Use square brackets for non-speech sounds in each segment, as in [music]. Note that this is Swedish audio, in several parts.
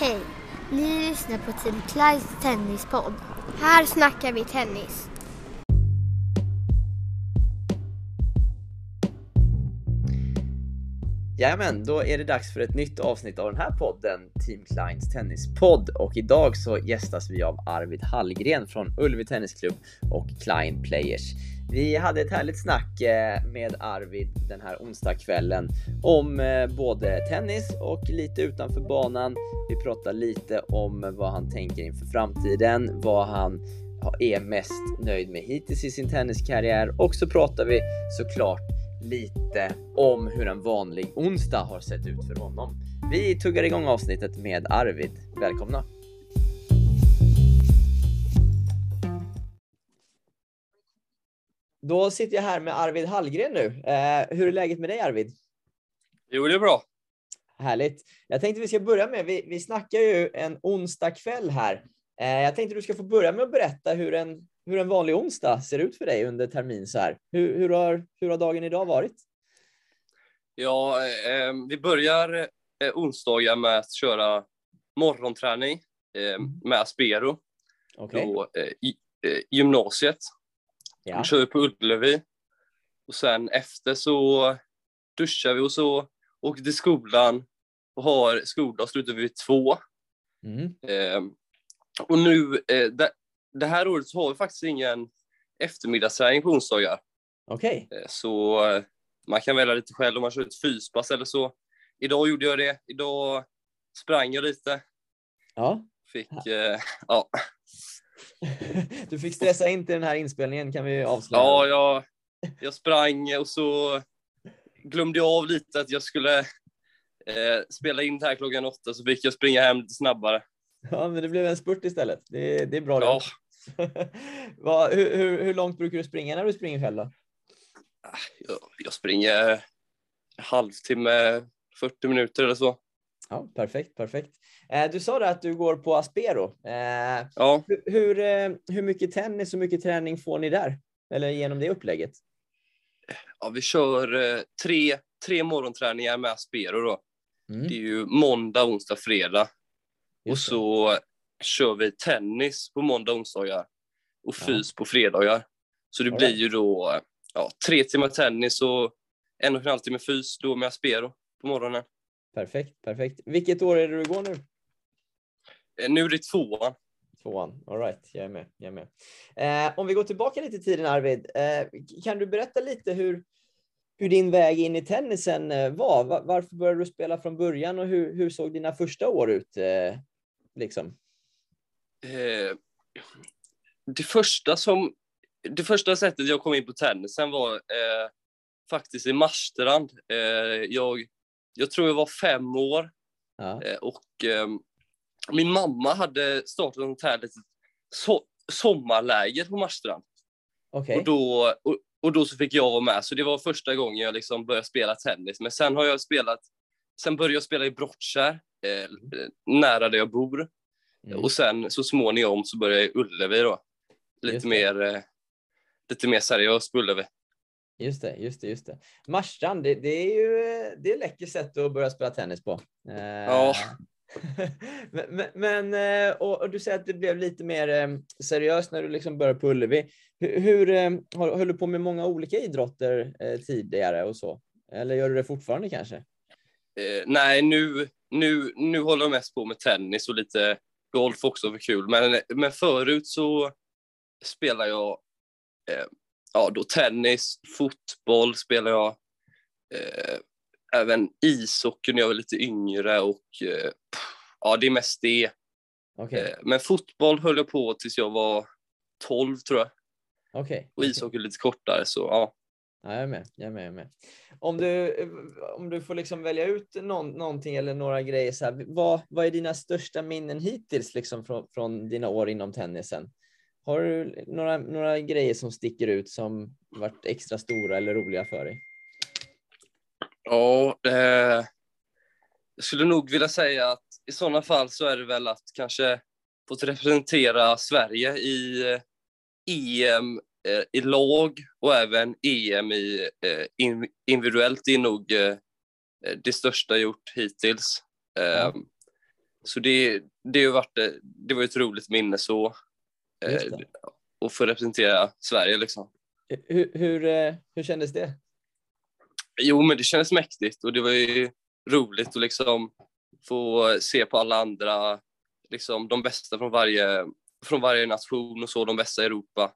Hej! Ni lyssnar på Team Clydes tennispodd. Här snackar vi tennis. Jajamän, då är det dags för ett nytt avsnitt av den här podden, Team Kleins tennispodd. Och idag så gästas vi av Arvid Hallgren från Ullevi Tennisklubb och Klein Players. Vi hade ett härligt snack eh, med Arvid den här onsdagskvällen om eh, både tennis och lite utanför banan. Vi pratar lite om vad han tänker inför framtiden, vad han är mest nöjd med hittills i sin tenniskarriär och så pratar vi såklart lite om hur en vanlig onsdag har sett ut för honom. Vi tuggar igång avsnittet med Arvid. Välkomna! Då sitter jag här med Arvid Hallgren nu. Eh, hur är läget med dig Arvid? Jo, det är bra. Härligt. Jag tänkte vi ska börja med, vi, vi snackar ju en onsdag kväll här. Eh, jag tänkte du ska få börja med att berätta hur en, hur en vanlig onsdag ser ut för dig under termin så här. Hur, hur, har, hur har dagen idag varit? Ja, eh, vi börjar eh, onsdagar med att köra morgonträning eh, med Aspero Okay. på eh, eh, gymnasiet. Ja. Vi kör på Ullevi och sen efter så duschar vi och så åker till skolan och har skola slutar vi vid två. Mm. Eh, och nu, eh, det, här året så har vi faktiskt ingen eftermiddagsträning på onsdagar. Okej. Eh, Så eh, man kan välja lite själv om man kör ett fyspass eller så. Idag gjorde jag det. Idag sprang jag lite. Ja. Fick, eh, ja. [laughs] Du fick stressa in till den här inspelningen kan vi avslöja. ja, jag, jag sprang och så glömde jag av lite att jag skulle eh, spela in det här klockan åtta så fick jag springa hem lite snabbare. Ja, men det blev en spurt istället. Det, det är bra. Ja, [laughs] Vad- hur, hur, hur långt brukar du springa när du springer själv då? jag, jag springer en halvtimme, 40 minuter eller så. Ja, perfekt, perfekt. Eh, du sa att du går på Aspero. Eh, Ja, hur, hur, eh, hur mycket tennis och mycket träning får ni där? Eller genom det upplägget? ja vi kör tre, tre morgonträningar med Aspero då. Mm, Det är ju måndag, onsdag, fredag. Och så kör vi tennis på måndag och onsdagar och Ja. fys på fredagar. Så det All blir right. ju då ja, tre timmar tennis och en och en halv timme fys då med Aspero på morgonen. Perfekt, perfekt. Vilket år är det du går nu? Eh, Nu är det tvåan. Tvåan. All right, jag är med. Jag är med. Eh, om vi går tillbaka lite i tiden Arvid, eh, kan du berätta lite hur, hur din väg in i tennisen eh, var? Va- varför började du spela från början och hur, hur såg dina första år ut? Eh, liksom? Eh, det, första som, det första sättet jag kom in på tennisen var eh, faktiskt i Marstrand. Eh, jag, jag tror jag var fem år Ja. Eh, Och ehm, min mamma hade startat ett här litet so sommarläger på Marstrand. Okej. Och, då, och, och då så fick jag vara med. Så det var första gången jag liksom började spela tennis. Men sen har jag spelat, sen började jag spela i Brottkärr, eh, nära där jag bor. Mm. Och sen så småningom så började jag i Ullevi då. Lite mer, eh, lite mer seriöst på Ullevi. Just det, just det, just det. Marstrand, det, det är ju det är ett läckert sätt att börja spela tennis på. Eh, Ja. [laughs] men, men- eh, och, och du säger att det blev lite mer eh, seriöst när du liksom började på Ullevi. Hur, eh, hur höll du på med många olika idrotter tidigare och så? Eller gör du det fortfarande kanske? Eh, nej, nu, nu, nu håller jag mest på med tennis och lite golf också för kul. Men, men förut så spelar jag eh, ja, då tennis, fotboll spelar jag, eh, även ishockey när jag var lite yngre och eh, ja, det är mest det. Okej, Eh, men fotboll höll jag på tills jag var 12 tror jag okej. och ishockey lite kortare så ja. Ja, jag är med. Jag är med, jag är med. Om, du, om du får liksom välja ut någon, någonting eller några grejer, så här, vad, vad är dina största minnen hittills liksom från, från dina år inom tennisen? Har du några, några grejer som sticker ut som varit extra stora eller roliga för dig? Ja, eh, jag skulle nog vilja säga att i sådana fall så är det väl att kanske fått representera Sverige i eh, EM eh, i lag och även EM i eh, in, individuellt. Det är nog eh, det största jag gjort hittills. Eh, Ja. så det, det, har varit, det var ett roligt minne så. Eh, och få representera Sverige liksom. Hur, hur, eh, hur kändes det? Jo, men det kändes mäktigt och det var ju roligt att liksom få se på alla andra, liksom de bästa från varje, från varje nation och så, de bästa i Europa.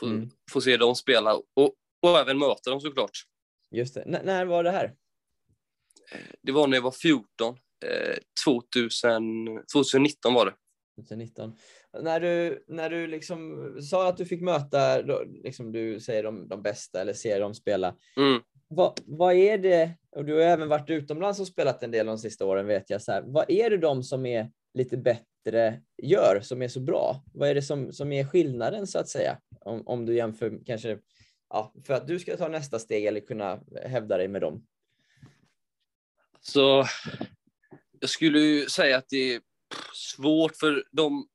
Få, Mm. få se dem spela och, och även möta dem såklart. Just det. N- när var det här? Det var när jag var 14, eh, 2000, 2019 var det. 2019. När du, när du liksom sa att du fick möta, liksom du säger de, de bästa eller ser dem spela. Mm. Vad, vad är det, och du har även varit utomlands och spelat en del de sista åren vet jag, så här, vad är det de som är lite bättre gör som är så bra? Vad är det som, som är skillnaden så att säga? Om, om du jämför kanske, ja, för att du ska ta nästa steg eller kunna hävda dig med dem. Så jag skulle ju säga att det är svårt för de...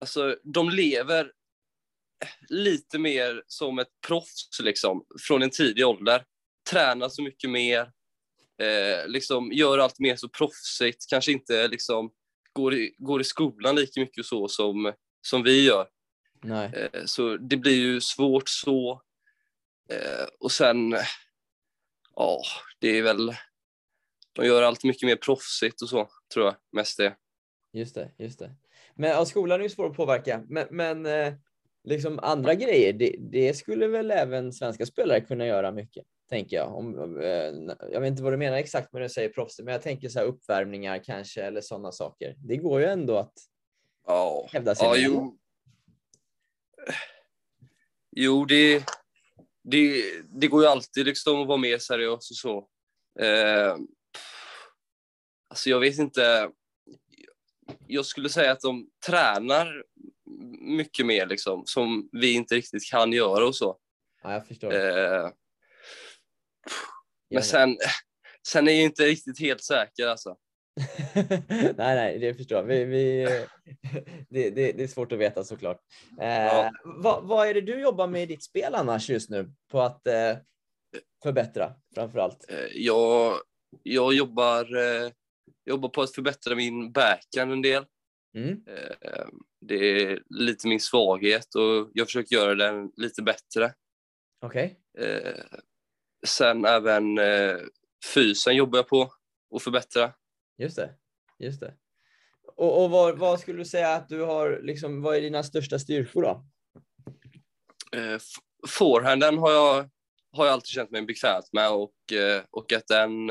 Alltså, de lever lite mer som ett proffs liksom, från en tidig ålder. Tränar så mycket mer, eh, liksom gör allt mer så proffsigt, kanske inte liksom går i, går i skolan lika mycket så som, som vi gör. Nej. Eh, Så det blir ju svårt så. Eh, Och sen, ja, det är väl, de gör allt mycket mer proffsigt och så, tror jag, mest det. Just det, just det. Men ja, skolan är ju svår att påverka, men, men eh, liksom andra grejer, det, det skulle väl även svenska spelare kunna göra mycket, tänker jag. Om, eh, jag vet inte vad du menar exakt med när du säger proffs, men jag tänker så här uppvärmningar kanske eller sådana saker. Det går ju ändå att Ja, hävda sig. ja jo. Jo, det, det, det går ju alltid liksom att vara mer seriös och så. Eh, alltså jag vet inte. Jag skulle säga att de tränar mycket mer liksom, som vi inte riktigt kan göra och så. Ja, jag förstår. Eh, men sen, sen är jag inte riktigt helt säker alltså. [laughs] nej, nej, det förstår jag. Vi, vi, [laughs] det, det, det är svårt att veta såklart. Eh, Ja. vad, vad är det du jobbar med i ditt spel annars just nu på att eh, förbättra framför allt? Eh, jag, jag jobbar, eh, jobbar på att förbättra min backhand en del. Mm. Eh, Det är lite min svaghet och jag försöker göra den lite bättre. Okej. Eh, Sen även eh, fysen jobbar jag på att förbättra. Just det, just det. Och, och vad, vad skulle du säga att du har, liksom, vad är dina största styrkor då? Eh, Forehanden har jag, har jag alltid känt mig bekvämt med och, och att den,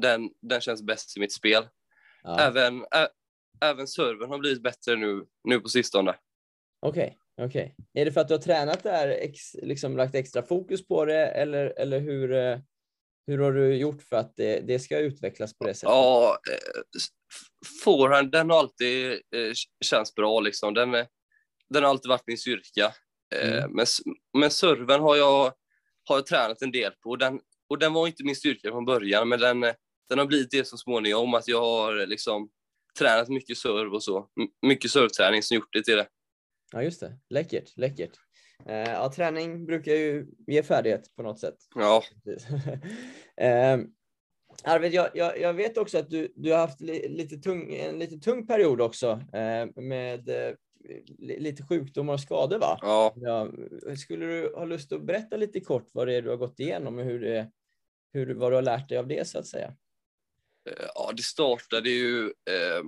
den, den känns bäst i mitt spel. Ja. Även, ä, även serven har blivit bättre nu, nu på sistone. Okej, okej. Är det för att du har tränat där, ex, liksom lagt extra fokus på det eller, eller hur, eh, hur har du gjort för att det, det ska utvecklas på det sättet? Ja, eh, forehand, den har alltid eh, känts bra liksom. Den, är- den har alltid varit min styrka. Mm. men, men serven har jag, har jag tränat en del på den, och den var inte min styrka från början, men den, den har blivit det så småningom att jag har liksom tränat mycket serv och så. Mycket servträning som gjort det till det. Ja, just det. Läckert, läckert. Eh, ja, träning brukar ju ge färdighet på något sätt. Ja, [laughs] eh, Arvid, jag, jag, jag vet också att du, du har haft li, lite tung, en lite tung period också eh, med eh, li, lite sjukdomar och skador, va? ja. Ja, skulle du ha lust att berätta lite kort vad det är du har gått igenom och hur det, hur, vad du har lärt dig av det så att säga? Eh, ja det startade ju eh,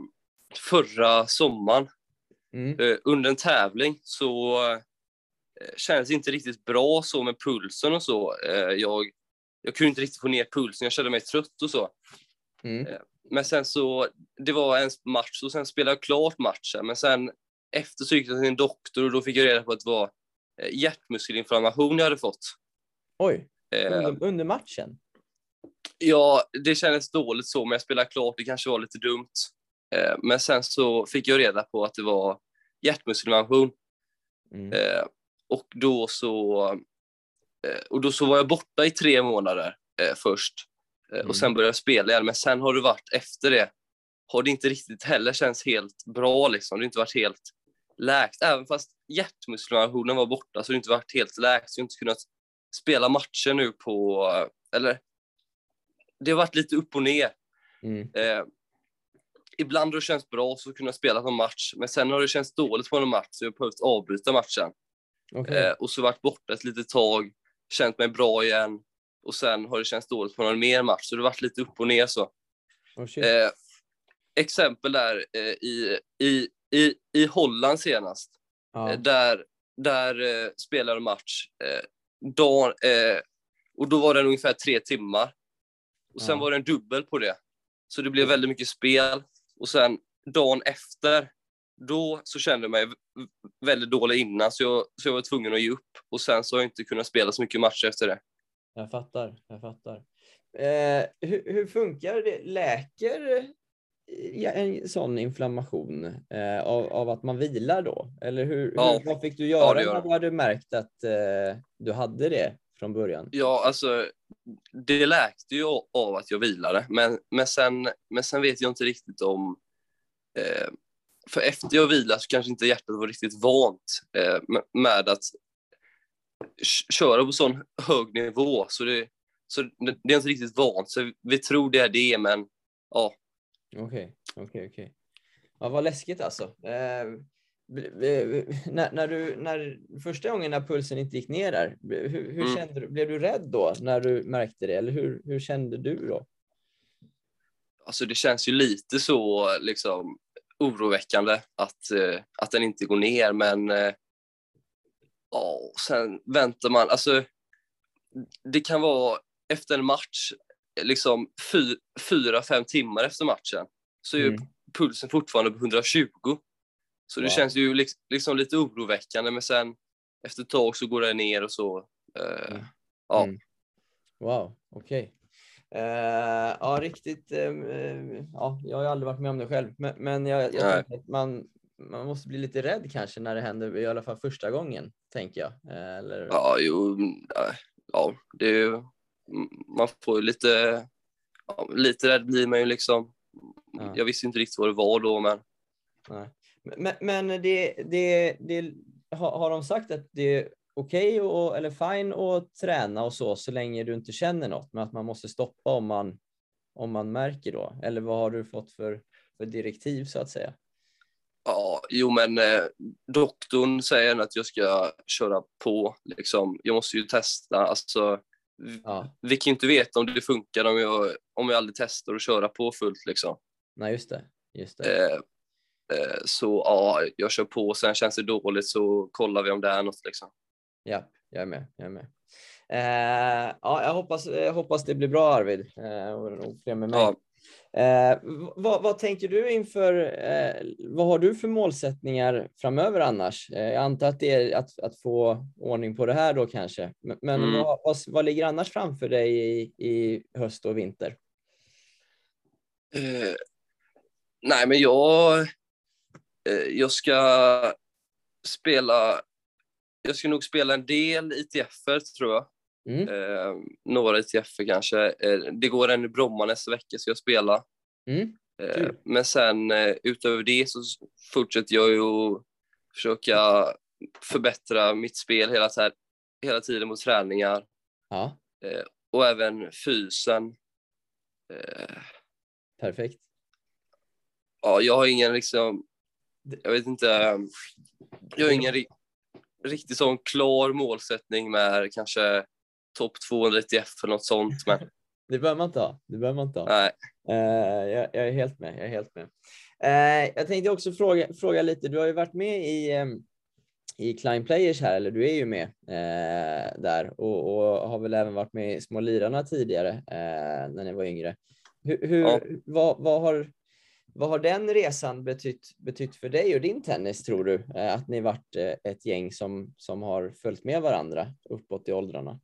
förra sommaren. Mm. Eh, under en tävling så kändes det inte riktigt bra så med pulsen och så. Jag, jag kunde inte riktigt få ner pulsen, jag kände mig trött och så. Mm. Men sen så, det var en match och sen spelade jag klart matchen. Men sen efter så gick jag till en doktor och då fick jag reda på att det var hjärtmuskelinflammation jag hade fått. Oj, under, under matchen? Ja, det kändes dåligt så, men jag spelade klart. Det kanske var lite dumt. Eh, Men sen så fick jag reda på att det var hjärtmuskelinflammation. Mm. Eh, och, då så, eh, och då så var jag borta i tre månader först. Mm. Och sen började jag spela igen. Men sen har det varit efter det, har det inte riktigt heller känts helt bra. Liksom. Det har inte varit helt läkt. Även fast hjärtmuskelinflammationen var borta så har det inte varit helt läkt. Så jag har inte kunnat spela matcher nu på, eller det har varit lite upp och ner. Mm. Eh, ibland har det känts bra så kunna spela någon match, men sen har det känts dåligt på någon match så jag har behövt avbryta matchen. Okej. Eh, och så varit borta ett litet tag, känt mig bra igen och sen har det känts dåligt på någon mer match, så det har varit lite upp och ner så. Oh. Eh, exempel där eh, i, i, i, i Holland senast, ja. eh, där, där eh, spelade match. Eh, eh, och då var den ungefär tre timmar. Och sen Ja. var det en dubbel på det. Så det blev väldigt mycket spel. Och sen dagen efter, då så kände jag mig väldigt dålig innan, så jag, så jag var tvungen att ge upp. Och sen så har jag inte kunnat spela så mycket matcher efter det. Jag fattar, jag fattar. Eh, hur, hur funkar det? Läker eh, en sån inflammation eh, av, av att man vilar då? Eller hur, Ja. hur, vad fick du Ja, göra gör när du hade märkt att eh, du hade det från början? Ja, alltså, det läkte ju av att jag vilade, men, men, sen, men sen vet jag inte riktigt om... Eh, för efter jag vilade så kanske inte hjärtat var riktigt vant eh, med, att köra på sån hög nivå, så det, så det, är inte riktigt vant. Så vi tror det är det, men ja, Okej, okej, okej. Ja, vad läskigt alltså. Eh, när, när du, när, första gången när pulsen inte gick ner där, hur, hur Mm. kände du? Blev du rädd då när du märkte det? Eller hur, hur kände du då? alltså det känns ju lite så liksom oroväckande att, eh, att den inte går ner, men eh, ja, sen väntar man. Alltså, det kan vara efter en match, liksom fy, fyra, fem timmar efter matchen, så är Mm. pulsen fortfarande på 120. Så det Wow. känns ju liksom, liksom lite oroväckande, men sen efter ett tag så går det ner och så. Eh, Mm. ja. Mm. Wow, okej. Eh, ja, riktigt. eh, eh, ja, jag har ju aldrig varit med om det själv, men, men jag, jag att man, man måste bli lite rädd kanske när det händer, i alla fall första gången, tänker jag. Eh, eller, Ja, jo, mm, ja, ja, det är ju, mm, man får ju lite, ja, lite rädd blir man ju liksom. Ja. Jag visste inte riktigt vad det var då, men Nej. Men, men det, det, det, har, har de sagt att det är okej och eller fine att träna och så, så länge du inte känner något, men att man måste stoppa om man, om man märker då? Eller vad har du fått för, för direktiv så att säga? ja, jo, men eh, doktorn säger att jag ska köra på, liksom. Jag måste ju testa, alltså. Ja, Vi kan ju inte veta om det funkar om jag, om jag aldrig testar att köra på fullt, liksom. nej just det. Just det. Eh, så ja, jag kör på, sen känns det dåligt så kollar vi om det är något, liksom. Ja, jag är med. Jag är med. Eh, ja, jag hoppas, jag hoppas det blir bra Arvid eh, och nog fler med mig. Ja. Eh, vad, vad tänker du inför, eh, vad har du för målsättningar framöver annars? Eh, jag antar att det är att, att få ordning på det här då kanske, men, men Mm. vad, vad, vad ligger annars framför dig i, i höst och vinter? Eh, nej, men jag, eh, jag ska spela, jag ska nog spela en del ITF-er tror jag. Mm. Eh, några ITF-er kanske. Eh, det går en i Bromma nästa vecka ska jag spela. Mm. Eh, men sen eh, utöver det så fortsätter jag ju att försöka förbättra mitt spel hela, tiden- hela tiden mot träningar Ja, och även fysen. Eh, perfekt. ja, jag har ingen liksom, jag vet inte, jag har ingen ri riktigt sån klar målsättning med kanske topp 200 ITF eller något sånt, men [laughs] Det behöver man inte ha. Det behöver man inte ha. nej. Eh, jag, jag är helt med. Jag är helt med. Eh, jag tänkte också fråga, fråga lite. Du har ju varit med i, em, i Klein Players här, eller du är ju med eh, där och, och har väl även varit med i Små Lirarna tidigare när ni var yngre. Hur, hur, Ja. vad, vad, har, vad har den resan betytt, betytt för dig och din tennis tror du? Eh, att ni varit eh, ett gäng som, som har följt med varandra uppåt i åldrarna?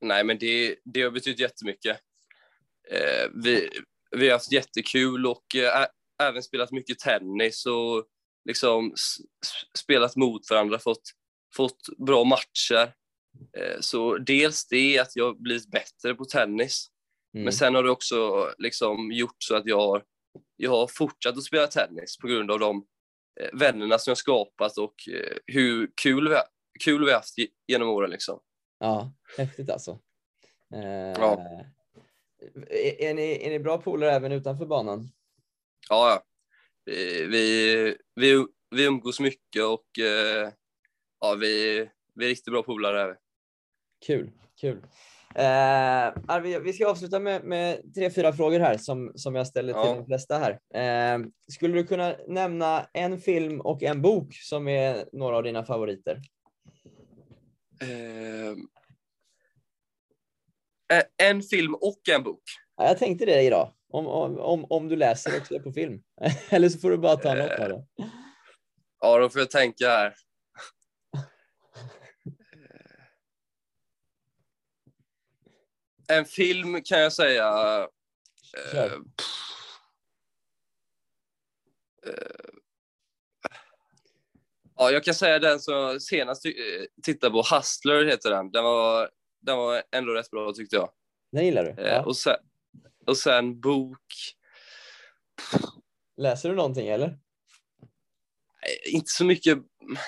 Nej, men det, det har betytt jättemycket. Eh, vi, vi har haft jättekul och ä- även spelat mycket tennis och liksom spelat mot varandra, fått, fått bra matcher. Eh, så dels det att jag blivit bättre på tennis, Mm. men sen har det också liksom gjort så att jag, har- jag har fortsatt att spela tennis på grund av de eh, vännerna som jag skapat och eh, hur kul vi, har- kul vi haft ge- genom åren. Liksom. Ja, häftigt alltså. Eh, Ja. är, är, ni, är ni bra polare även utanför banan? ja, ja. Vi, vi, vi, vi umgås mycket och ja, vi, vi är riktigt bra polare. Kul, kul. Eh, Arvid, vi ska avsluta med, med tre, fyra frågor här som, som jag ställer till Ja. de flesta här. Eh, skulle du kunna nämna en film och en bok som är några av dina favoriter? Eh, eh, en film och en bok. Ja, jag tänkte det idag, om, om, om, om du läser också på film. [laughs] Eller så får du bara ta något av det. Ja, då får jag tänka här. En film kan jag säga... Eh, pff, eh, ja, jag kan säga den som senast eh, tittade på, Hustler heter den. Den var, den var ändå rätt bra tyckte jag. Den gillar du? Ja. och, sen, och sen bok... Läser du någonting eller? Inte så mycket,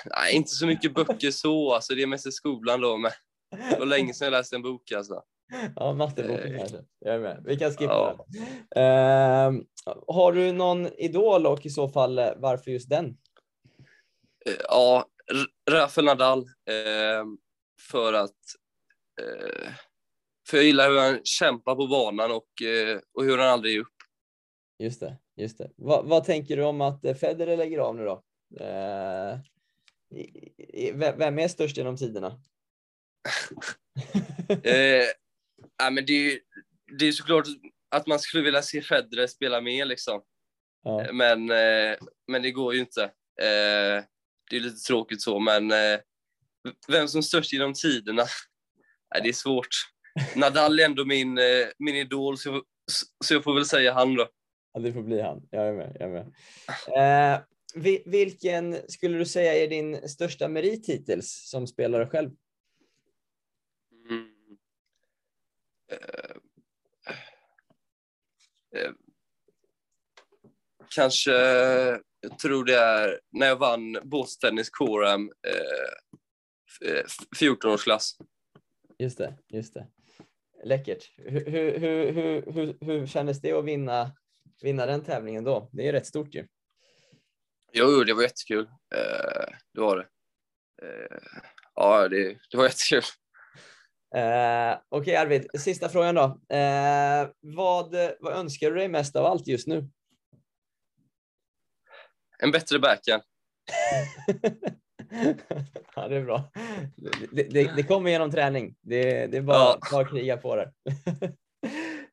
nej, inte så mycket böcker så, alltså det är mest i skolan då, men det var länge sedan jag läste en bok alltså. Ja, matteboken Eh, kanske. Jag är med. Vi kan skippa Ja. den. Ehm, har du någon idol och i så fall eh, varför just den? Eh, Ja, Rafael Nadal, eh, för att för jag gillar hur han kämpar på banan och, och hur han aldrig ger upp. Just det, just det. Va, vad tänker du om att Federer lägger av nu då? Vem är störst genom tiderna? [laughs] Eh, ja, men det, är ju- det är såklart att man skulle vilja se Federer spela mer liksom. ja. Men, eh, men det går ju inte. Eh, det är lite tråkigt så, men eh, vem som störst genom tiderna? [laughs] Det är svårt. Nadal är ändå min, eh, min idol, så, jag- så jag får väl säga han då. ja, det får bli han. Jag är med. Jag är med. Eh, vi, vilken skulle du säga är din största merit hittills som spelare själv? Mm. Eh, eh, kanske, jag tror det är när jag vann båttennis KRM eh, f- 14-årsklass. Just det, just det. Läckert. Hur, hur, hur, hur, hur, hur kändes det att vinna, vinna den tävlingen då? Det är rätt stort ju. Jo, det var jättekul. Eh, det var det. Eh, ja, det, det var jättekul. Eh, Okej Arvid, sista frågan då. Eh, vad, vad önskar du dig mest av allt just nu? En bättre backhand. [laughs] ja, det är bra. Det, det, det kommer genom träning. Det, det är bara, Ja. bara att kriga på det. [laughs]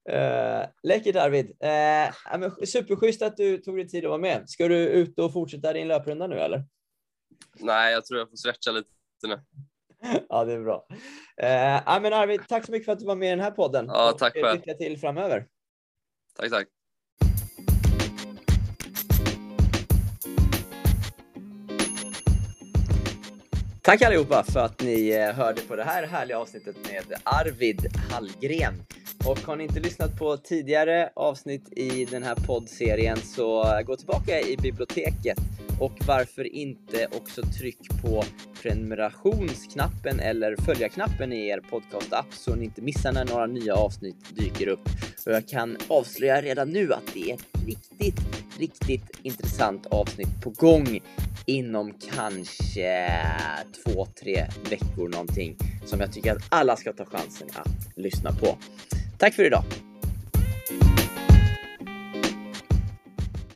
Eh, läckert Arvid. Eh, superschysst att du tog dig tid att vara med. Ska du ut och fortsätta din löprunda nu eller? Nej, jag tror jag får stretcha lite nu. [laughs] ja, det är bra. Eh, men Arvid, tack så mycket för att du var med i den här podden. Ja, tack eh, själv. Lycka till framöver. Tack, tack. Tack allihopa för att ni eh, hörde på det här härliga avsnittet med Arvid Hallgren. Och har ni inte lyssnat på tidigare avsnitt i den här poddserien så gå tillbaka i biblioteket och varför inte också tryck på prenumerationsknappen eller följarknappen i er podcastapp så ni inte missar när några nya avsnitt dyker upp. Och jag kan avslöja redan nu att det är ett riktigt, riktigt intressant avsnitt på gång inom kanske två, tre veckor någonting som jag tycker att alla ska ta chansen att lyssna på. Tack för idag!